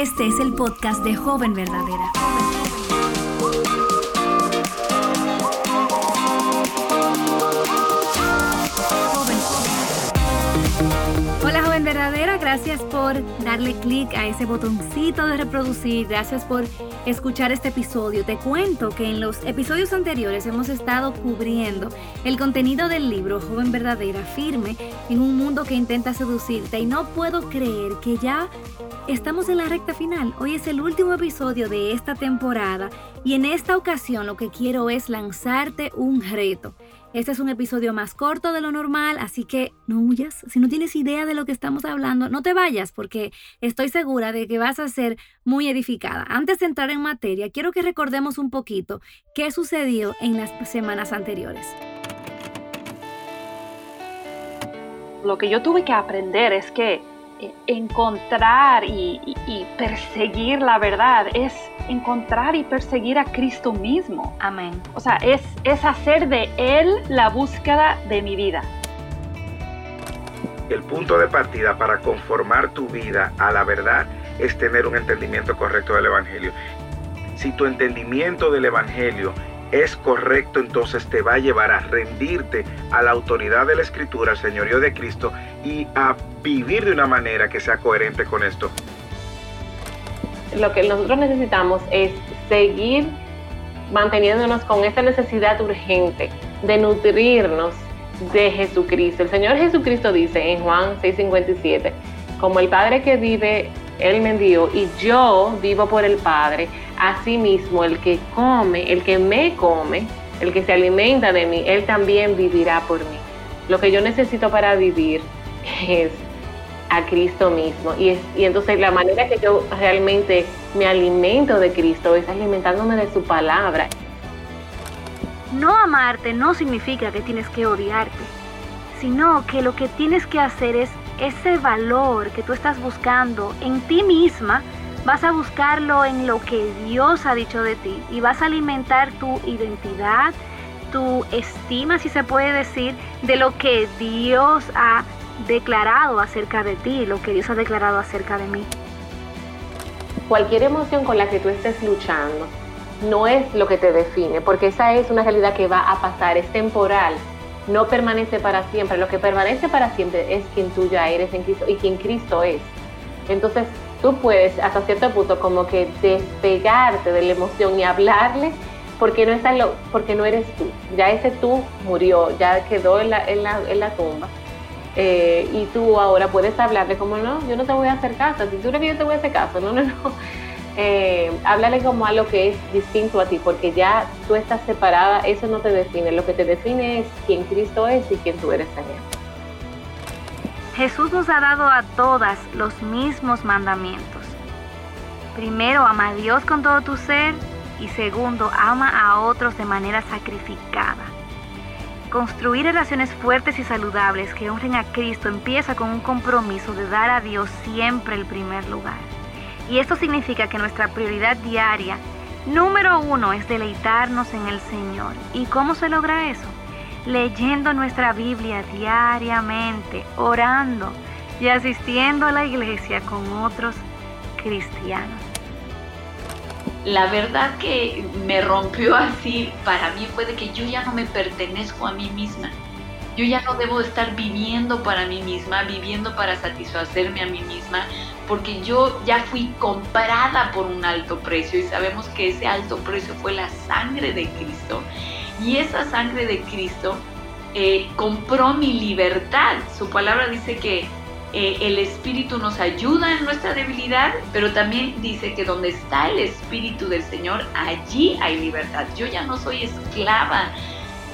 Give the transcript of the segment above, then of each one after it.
Este es el podcast de Joven Verdadera. Gracias por darle clic a ese botoncito de reproducir, gracias por escuchar este episodio. Te cuento que en los episodios anteriores hemos estado cubriendo el contenido del libro Joven verdadera, firme en un mundo que intenta seducirte y no puedo creer que ya Estamos en la recta final. Hoy es el último episodio de esta temporada y en esta ocasión lo que quiero es lanzarte un reto. Este es un episodio más corto de lo normal, así que no huyas. Si no tienes idea de lo que estamos hablando, no te vayas porque estoy segura de que vas a ser muy edificada. Antes de entrar en materia, quiero que recordemos un poquito qué sucedió en las semanas anteriores. Lo que yo tuve que aprender es que encontrar y, perseguir la verdad es encontrar y perseguir a Cristo mismo. Amén. O sea, es, es hacer de Él la búsqueda de mi vida. El punto de partida para conformar tu vida a la verdad es tener un entendimiento correcto del Evangelio. Si tu entendimiento del Evangelio es correcto, entonces te va a llevar a rendirte a la autoridad de la Escritura, al señorío de Cristo y a vivir de una manera que sea coherente con esto. Lo que nosotros necesitamos es seguir manteniéndonos con esta necesidad urgente de nutrirnos de Jesucristo. El Señor Jesucristo dice en Juan 6:57, como el Padre que vive, Él me envió y yo vivo por el Padre Asimismo, el que come, el que me come, el que se alimenta de mí, él también vivirá por mí. Lo que yo necesito para vivir es a Cristo mismo. Y, y entonces la manera que yo realmente me alimento de Cristo es alimentándome de su palabra. No amarte no significa que tienes que odiarte, sino que lo que tienes que hacer es ese valor que tú estás buscando en ti misma, vas a buscarlo en lo que Dios ha dicho de ti y vas a alimentar tu identidad, tu estima, si se puede decir, de lo que Dios ha declarado acerca de ti, lo que Dios ha declarado acerca de mí. Cualquier emoción con la que tú estés luchando no es lo que te define, porque esa es una realidad que va a pasar, es temporal, no permanece para siempre. Lo que permanece para siempre es quien tú ya eres en Cristo y quien Cristo es. Entonces, tú puedes hasta cierto punto como que despegarte de la emoción y hablarle porque no, está lo, porque no eres tú. Ya ese tú murió, ya quedó en la, en la, en la tumba. Eh, y tú ahora puedes hablarle como, no, yo no te voy a hacer caso. Si tú crees que yo te voy a hacer caso, no, no, no. Eh, háblale como a lo que es distinto a ti, porque ya tú estás separada, eso no te define. Lo que te define es quién Cristo es y quién tú eres también. Jesús nos ha dado a todas los mismos mandamientos. Primero, ama a Dios con todo tu ser y segundo, ama a otros de manera sacrificada. Construir relaciones fuertes y saludables que honren a Cristo empieza con un compromiso de dar a Dios siempre el primer lugar. Y esto significa que nuestra prioridad diaria, número uno, es deleitarnos en el Señor. ¿Y cómo se logra eso? leyendo nuestra Biblia diariamente, orando y asistiendo a la iglesia con otros cristianos. La verdad que me rompió así para mí fue de que yo ya no me pertenezco a mí misma. Yo ya no debo estar viviendo para mí misma, viviendo para satisfacerme a mí misma, porque yo ya fui comprada por un alto precio y sabemos que ese alto precio fue la sangre de Cristo. Y esa sangre de Cristo eh, compró mi libertad. Su palabra dice que eh, el Espíritu nos ayuda en nuestra debilidad, pero también dice que donde está el Espíritu del Señor, allí hay libertad. Yo ya no soy esclava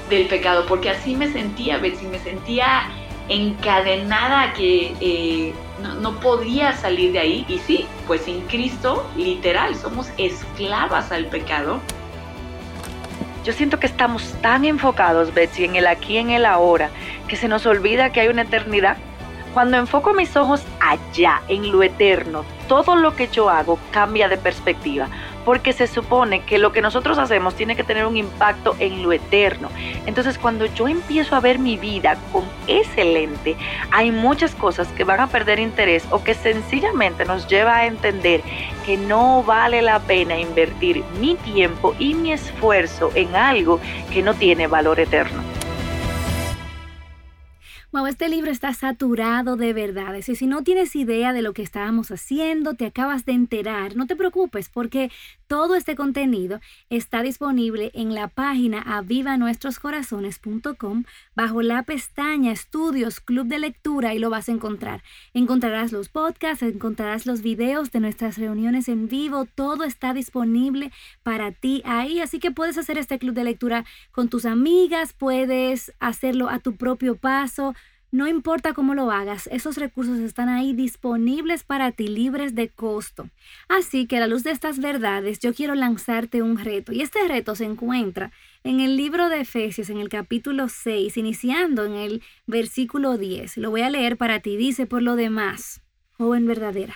del pecado, porque así me sentía, Betsy, me sentía encadenada que eh, no, no, podía salir de ahí. Y sí, pues sin Cristo, literal, somos esclavas al pecado. Yo siento que estamos tan enfocados, Betsy, en el aquí, en el ahora, que se nos olvida que hay una eternidad. Cuando enfoco mis ojos allá, en lo eterno, todo lo que yo hago cambia de perspectiva, porque se supone que lo que nosotros hacemos tiene que tener un impacto en lo eterno. Entonces cuando yo empiezo a ver mi vida con ese lente, hay muchas cosas que van a perder interés o que sencillamente nos lleva a entender que no vale la pena invertir mi tiempo y mi esfuerzo en algo que no tiene valor eterno. Este libro está saturado de verdades y si no tienes idea de lo que estábamos haciendo, te acabas de enterar, no te preocupes porque todo este contenido está disponible en la página avivanuestroscorazones.com bajo la pestaña Estudios Club de Lectura y lo vas a encontrar. Encontrarás los podcasts, encontrarás los videos de nuestras reuniones en vivo, todo está disponible para ti ahí, así que puedes hacer este club de lectura con tus amigas, puedes hacerlo a tu propio paso no importa cómo lo hagas, esos recursos están ahí disponibles para ti, libres de costo. Así que a la luz de estas verdades, yo quiero lanzarte un reto. Y este reto se encuentra en el libro de Efesios, en el capítulo 6, iniciando en el versículo 10. Lo voy a leer para ti. Dice, por lo demás, joven verdadera.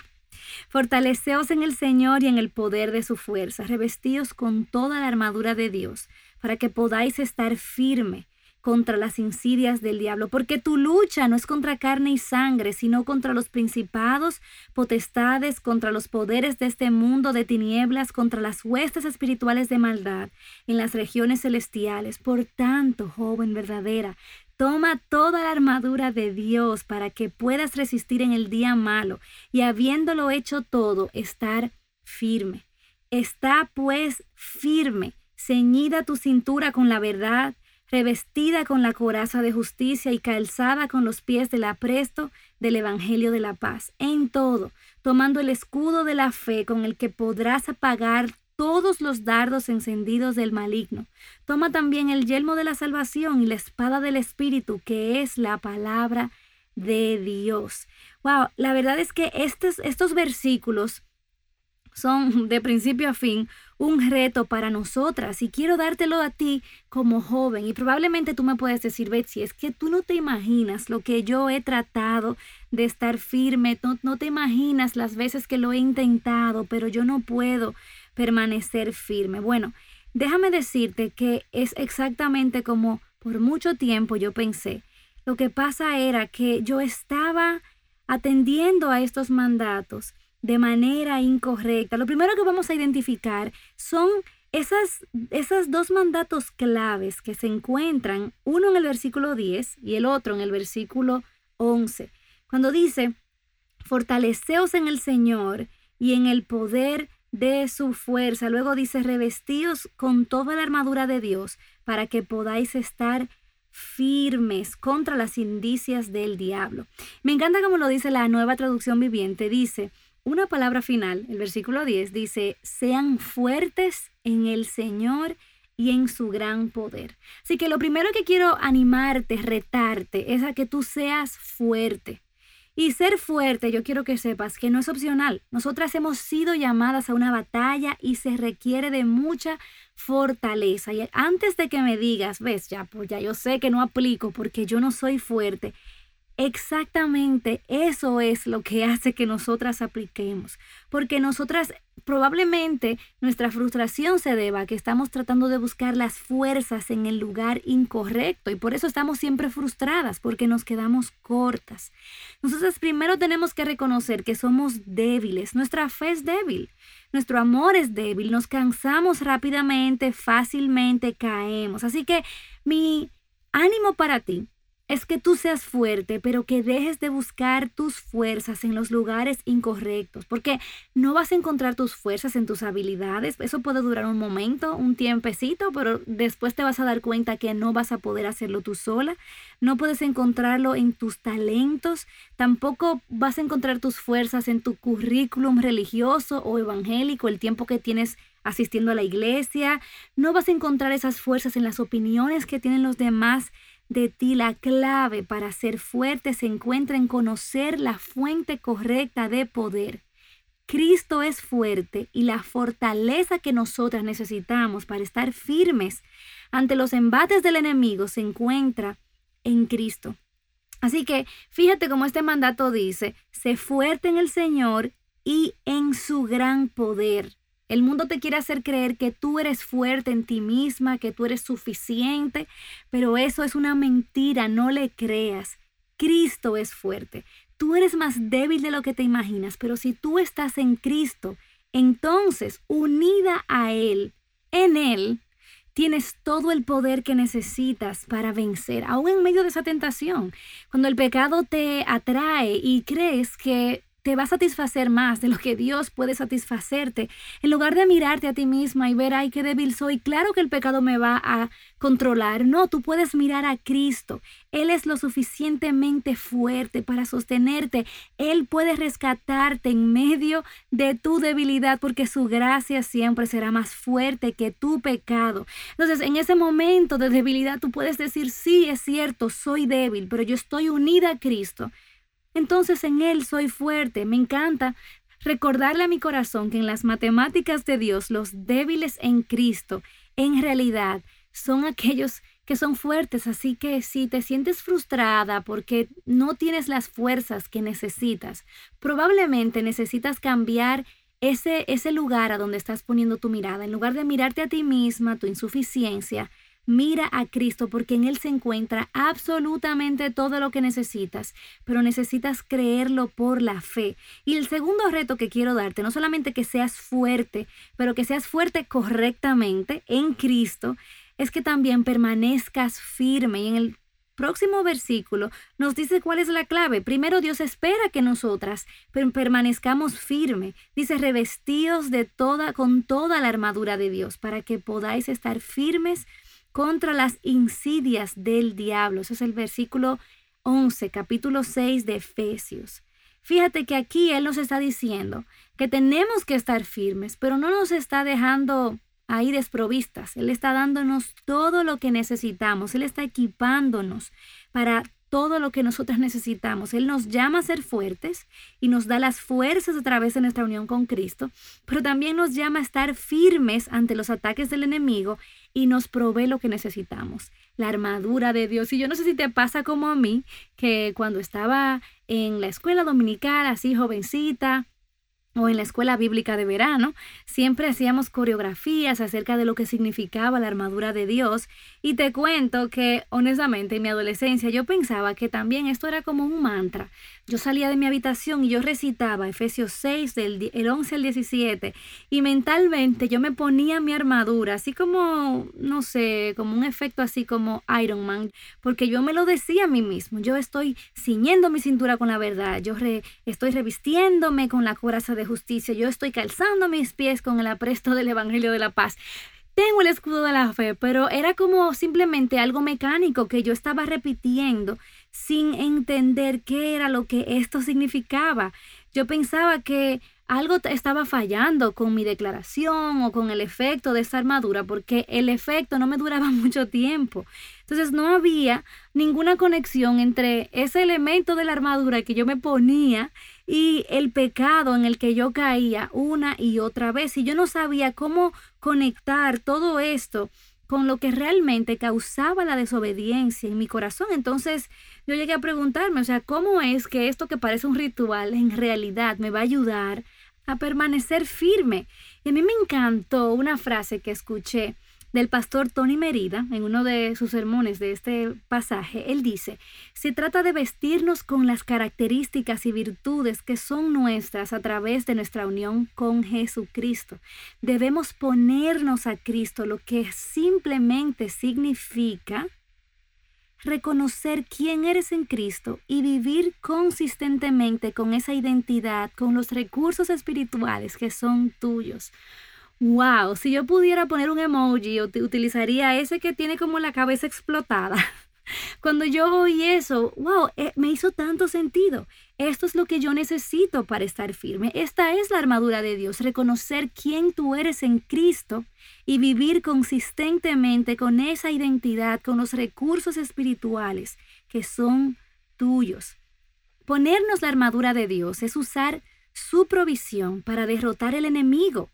Fortaleceos en el Señor y en el poder de su fuerza, revestidos con toda la armadura de Dios, para que podáis estar firme contra las insidias del diablo, porque tu lucha no es contra carne y sangre, sino contra los principados, potestades, contra los poderes de este mundo de tinieblas, contra las huestes espirituales de maldad en las regiones celestiales. Por tanto, joven verdadera, Toma toda la armadura de Dios para que puedas resistir en el día malo y habiéndolo hecho todo, estar firme. Está pues firme, ceñida tu cintura con la verdad, revestida con la coraza de justicia y calzada con los pies del apresto del Evangelio de la paz, en todo, tomando el escudo de la fe con el que podrás apagar todos los dardos encendidos del maligno. Toma también el yelmo de la salvación y la espada del Espíritu, que es la palabra de Dios. Wow, la verdad es que estos, estos versículos son de principio a fin un reto para nosotras y quiero dártelo a ti como joven y probablemente tú me puedes decir, Betsy, es que tú no te imaginas lo que yo he tratado de estar firme, no, no te imaginas las veces que lo he intentado, pero yo no puedo permanecer firme. Bueno, déjame decirte que es exactamente como por mucho tiempo yo pensé. Lo que pasa era que yo estaba atendiendo a estos mandatos de manera incorrecta. Lo primero que vamos a identificar son esas, esas dos mandatos claves que se encuentran, uno en el versículo 10 y el otro en el versículo 11. Cuando dice, fortaleceos en el Señor y en el poder de su fuerza. Luego dice, revestidos con toda la armadura de Dios para que podáis estar firmes contra las indicias del diablo. Me encanta como lo dice la nueva traducción viviente. Dice, una palabra final, el versículo 10 dice, sean fuertes en el Señor y en su gran poder. Así que lo primero que quiero animarte, retarte, es a que tú seas fuerte. Y ser fuerte, yo quiero que sepas que no es opcional. Nosotras hemos sido llamadas a una batalla y se requiere de mucha fortaleza. Y antes de que me digas, ves, ya, pues ya yo sé que no aplico porque yo no soy fuerte. Exactamente eso es lo que hace que nosotras apliquemos, porque nosotras probablemente nuestra frustración se deba a que estamos tratando de buscar las fuerzas en el lugar incorrecto y por eso estamos siempre frustradas, porque nos quedamos cortas. Nosotras primero tenemos que reconocer que somos débiles, nuestra fe es débil, nuestro amor es débil, nos cansamos rápidamente, fácilmente caemos. Así que mi ánimo para ti es que tú seas fuerte, pero que dejes de buscar tus fuerzas en los lugares incorrectos, porque no vas a encontrar tus fuerzas en tus habilidades. Eso puede durar un momento, un tiempecito, pero después te vas a dar cuenta que no vas a poder hacerlo tú sola. No puedes encontrarlo en tus talentos, tampoco vas a encontrar tus fuerzas en tu currículum religioso o evangélico, el tiempo que tienes asistiendo a la iglesia. No vas a encontrar esas fuerzas en las opiniones que tienen los demás de ti la clave para ser fuerte se encuentra en conocer la fuente correcta de poder. Cristo es fuerte y la fortaleza que nosotras necesitamos para estar firmes ante los embates del enemigo se encuentra en Cristo. Así que fíjate cómo este mandato dice, sé fuerte en el Señor y en su gran poder. El mundo te quiere hacer creer que tú eres fuerte en ti misma, que tú eres suficiente, pero eso es una mentira, no le creas. Cristo es fuerte. Tú eres más débil de lo que te imaginas, pero si tú estás en Cristo, entonces unida a Él, en Él, tienes todo el poder que necesitas para vencer, aún en medio de esa tentación. Cuando el pecado te atrae y crees que te va a satisfacer más de lo que Dios puede satisfacerte. En lugar de mirarte a ti misma y ver, ay, qué débil soy, claro que el pecado me va a controlar. No, tú puedes mirar a Cristo. Él es lo suficientemente fuerte para sostenerte. Él puede rescatarte en medio de tu debilidad porque su gracia siempre será más fuerte que tu pecado. Entonces, en ese momento de debilidad, tú puedes decir, sí, es cierto, soy débil, pero yo estoy unida a Cristo entonces en Él soy fuerte. Me encanta recordarle a mi corazón que en las matemáticas de Dios los débiles en Cristo en realidad son aquellos que son fuertes. Así que si te sientes frustrada porque no tienes las fuerzas que necesitas, probablemente necesitas cambiar ese, ese lugar a donde estás poniendo tu mirada. En lugar de mirarte a ti misma, tu insuficiencia, Mira a Cristo porque en Él se encuentra absolutamente todo lo que necesitas, pero necesitas creerlo por la fe. Y el segundo reto que quiero darte, no solamente que seas fuerte, pero que seas fuerte correctamente en Cristo, es que también permanezcas firme. Y en el próximo versículo nos dice cuál es la clave. Primero Dios espera que nosotras permanezcamos firme. Dice, revestidos de toda, con toda la armadura de Dios, para que podáis estar firmes contra las insidias del diablo. Ese es el versículo 11, capítulo 6 de Efesios. Fíjate que aquí Él nos está diciendo que tenemos que estar firmes, pero no nos está dejando ahí desprovistas. Él está dándonos todo lo que necesitamos. Él está equipándonos para todo lo que nosotros necesitamos. Él nos llama a ser fuertes y nos da las fuerzas a través de nuestra unión con Cristo, pero también nos llama a estar firmes ante los ataques del enemigo y nos provee lo que necesitamos, la armadura de Dios. Y yo no sé si te pasa como a mí, que cuando estaba en la escuela dominical, así jovencita, o en la escuela bíblica de verano, siempre hacíamos coreografías acerca de lo que significaba la armadura de Dios. Y te cuento que, honestamente, en mi adolescencia yo pensaba que también esto era como un mantra. Yo salía de mi habitación y yo recitaba Efesios 6, del el 11 al 17, y mentalmente yo me ponía mi armadura, así como, no sé, como un efecto así como Iron Man, porque yo me lo decía a mí mismo. Yo estoy ciñendo mi cintura con la verdad, yo estoy revistiéndome con la coraza de justicia, yo estoy calzando mis pies con el apresto del Evangelio de la Paz. Tengo el escudo de la fe, pero era como simplemente algo mecánico que yo estaba repitiendo sin entender qué era lo que esto significaba. Yo pensaba que algo estaba fallando con mi declaración o con el efecto de esa armadura, porque el efecto no me duraba mucho tiempo. Entonces no había ninguna conexión entre ese elemento de la armadura que yo me ponía y el pecado en el que yo caía una y otra vez. Y yo no sabía cómo conectar todo esto con lo que realmente causaba la desobediencia en mi corazón. Entonces yo llegué a preguntarme, o sea, ¿cómo es que esto que parece un ritual en realidad me va a ayudar a permanecer firme? Y a mí me encantó una frase que escuché del pastor Tony Merida, en uno de sus sermones de este pasaje, él dice, se trata de vestirnos con las características y virtudes que son nuestras a través de nuestra unión con Jesucristo. Debemos ponernos a Cristo, lo que simplemente significa reconocer quién eres en Cristo y vivir consistentemente con esa identidad, con los recursos espirituales que son tuyos. Wow, si yo pudiera poner un emoji, utilizaría ese que tiene como la cabeza explotada. Cuando yo oí eso, wow, eh, me hizo tanto sentido. Esto es lo que yo necesito para estar firme. Esta es la armadura de Dios, reconocer quién tú eres en Cristo y vivir consistentemente con esa identidad, con los recursos espirituales que son tuyos. Ponernos la armadura de Dios es usar su provisión para derrotar el enemigo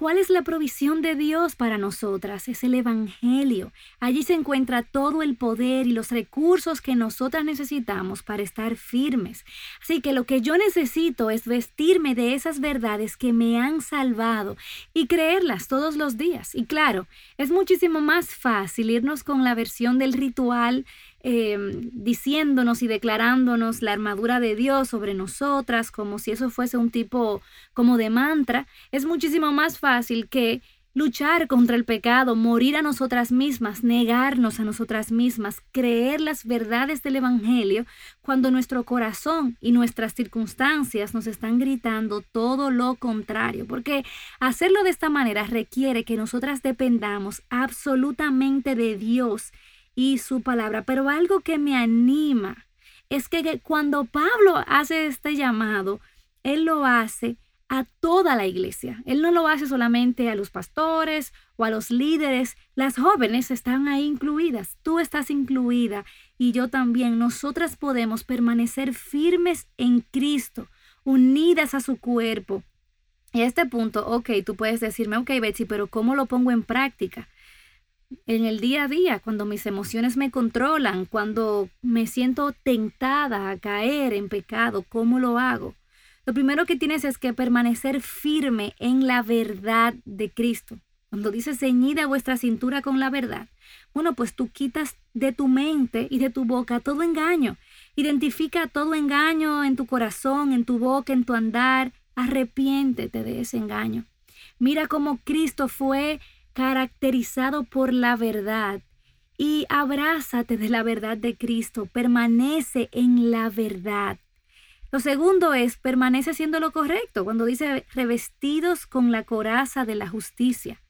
¿cuál es la provisión de Dios para nosotras? Es el Evangelio. Allí se encuentra todo el poder y los recursos que nosotras necesitamos para estar firmes. Así que lo que yo necesito es vestirme de esas verdades que me han salvado y creerlas todos los días. Y claro, es muchísimo más fácil irnos con la versión del ritual Em, diciéndonos y declarándonos la armadura de Dios sobre nosotras, como si eso fuese un tipo como de mantra, es muchísimo más fácil que luchar contra el pecado, morir a nosotras mismas, negarnos a nosotras mismas, creer las verdades del Evangelio, cuando nuestro corazón y nuestras circunstancias nos están gritando todo lo contrario, porque hacerlo de esta manera requiere que nosotras dependamos absolutamente de Dios y su palabra. Pero algo que me anima es que cuando Pablo hace este llamado, él lo hace a toda la iglesia. Él no lo hace solamente a los pastores o a los líderes. Las jóvenes están ahí incluidas. Tú estás incluida y yo también. Nosotras podemos permanecer firmes en Cristo, unidas a su cuerpo. Y a este punto, ok, tú puedes decirme, ok, Betsy, pero ¿cómo lo pongo en práctica? En el día a día, cuando mis emociones me controlan, cuando me siento tentada a caer en pecado, ¿cómo lo hago? Lo primero que tienes es que permanecer firme en la verdad de Cristo. Cuando dice ceñida vuestra cintura con la verdad, bueno, pues tú quitas de tu mente y de tu boca todo engaño. Identifica todo engaño en tu corazón, en tu boca, en tu andar. Arrepiéntete de ese engaño. Mira cómo Cristo fue caracterizado por la verdad y abrázate de la verdad de Cristo, permanece en la verdad. Lo segundo es, permanece haciendo lo correcto, cuando dice revestidos con la coraza de la justicia.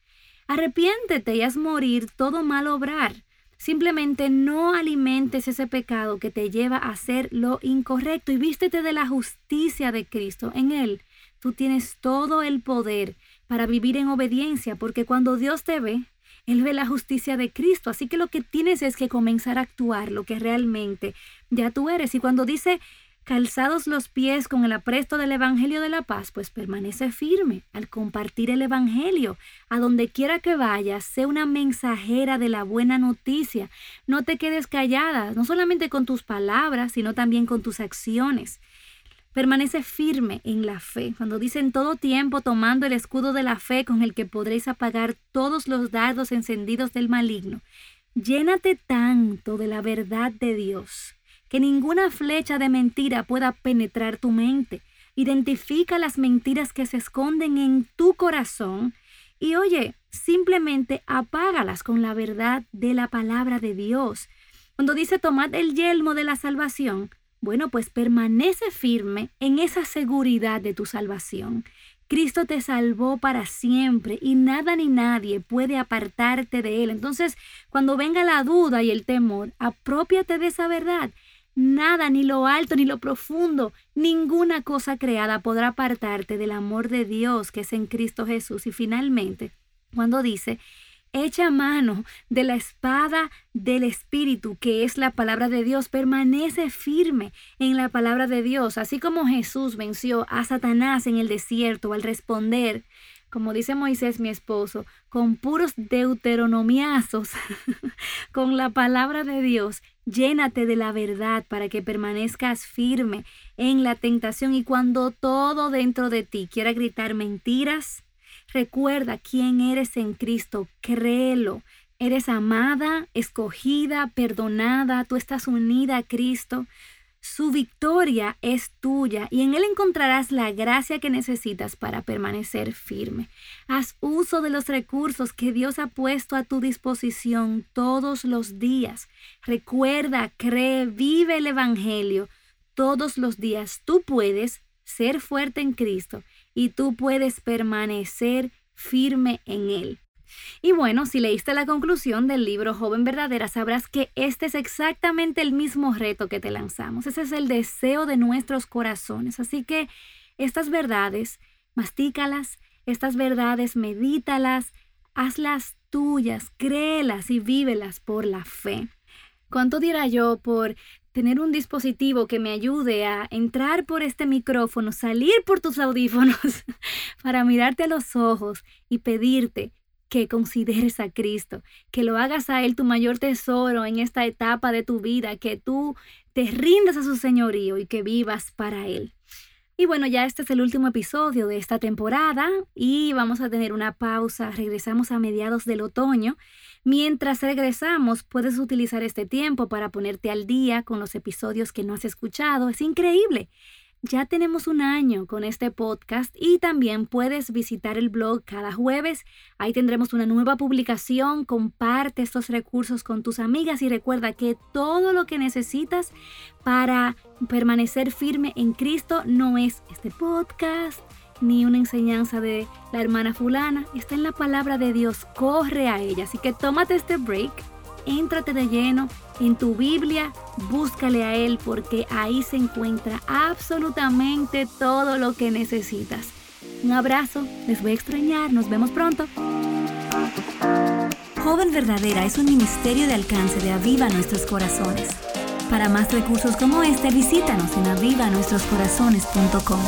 Arrepiéntete y haz morir todo mal obrar. Simplemente no alimentes ese pecado que te lleva a hacer lo incorrecto y vístete de la justicia de Cristo. En Él tú tienes todo el poder para vivir en obediencia, porque cuando Dios te ve, Él ve la justicia de Cristo. Así que lo que tienes es que comenzar a actuar lo que realmente ya tú eres. Y cuando dice calzados los pies con el apresto del Evangelio de la paz, pues permanece firme al compartir el Evangelio. A donde quiera que vayas, sé una mensajera de la buena noticia. No te quedes callada, no solamente con tus palabras, sino también con tus acciones. Permanece firme en la fe. Cuando dice en todo tiempo tomando el escudo de la fe con el que podréis apagar todos los dardos encendidos del maligno. Llénate tanto de la verdad de Dios que ninguna flecha de mentira pueda penetrar tu mente. Identifica las mentiras que se esconden en tu corazón y oye, simplemente apágalas con la verdad de la palabra de Dios. Cuando dice tomad el yelmo de la salvación, bueno, pues permanece firme en esa seguridad de tu salvación. Cristo te salvó para siempre y nada ni nadie puede apartarte de él. Entonces, cuando venga la duda y el temor, apropiate de esa verdad. Nada, ni lo alto, ni lo profundo, ninguna cosa creada podrá apartarte del amor de Dios que es en Cristo Jesús. Y finalmente, cuando dice, Echa mano de la espada del Espíritu, que es la palabra de Dios. Permanece firme en la palabra de Dios, así como Jesús venció a Satanás en el desierto al responder, como dice Moisés, mi esposo, con puros deuteronomiazos, con la palabra de Dios. Llénate de la verdad para que permanezcas firme en la tentación y cuando todo dentro de ti quiera gritar mentiras, Recuerda quién eres en Cristo, créelo. Eres amada, escogida, perdonada, tú estás unida a Cristo. Su victoria es tuya y en Él encontrarás la gracia que necesitas para permanecer firme. Haz uso de los recursos que Dios ha puesto a tu disposición todos los días. Recuerda, cree, vive el Evangelio todos los días. Tú puedes ser fuerte en Cristo y tú puedes permanecer firme en Él. Y bueno, si leíste la conclusión del libro Joven Verdadera, sabrás que este es exactamente el mismo reto que te lanzamos. Ese es el deseo de nuestros corazones. Así que estas verdades, mastícalas, estas verdades, medítalas, hazlas tuyas, créelas y vívelas por la fe. ¿Cuánto diera yo por tener un dispositivo que me ayude a entrar por este micrófono, salir por tus audífonos para mirarte a los ojos y pedirte que consideres a Cristo, que lo hagas a Él tu mayor tesoro en esta etapa de tu vida, que tú te rindas a su señorío y que vivas para Él. Y bueno, ya este es el último episodio de esta temporada y vamos a tener una pausa. Regresamos a mediados del otoño. Mientras regresamos, puedes utilizar este tiempo para ponerte al día con los episodios que no has escuchado. Es increíble. Ya tenemos un año con este podcast y también puedes visitar el blog cada jueves. Ahí tendremos una nueva publicación. Comparte estos recursos con tus amigas y recuerda que todo lo que necesitas para permanecer firme en Cristo no es este podcast ni una enseñanza de la hermana fulana. Está en la palabra de Dios. Corre a ella. Así que tómate este break. Éntrate de lleno en tu Biblia, búscale a Él porque ahí se encuentra absolutamente todo lo que necesitas. Un abrazo, les voy a extrañar, nos vemos pronto. Joven Verdadera es un ministerio de alcance de Aviva Nuestros Corazones. Para más recursos como este, visítanos en avivanuestroscorazones.com.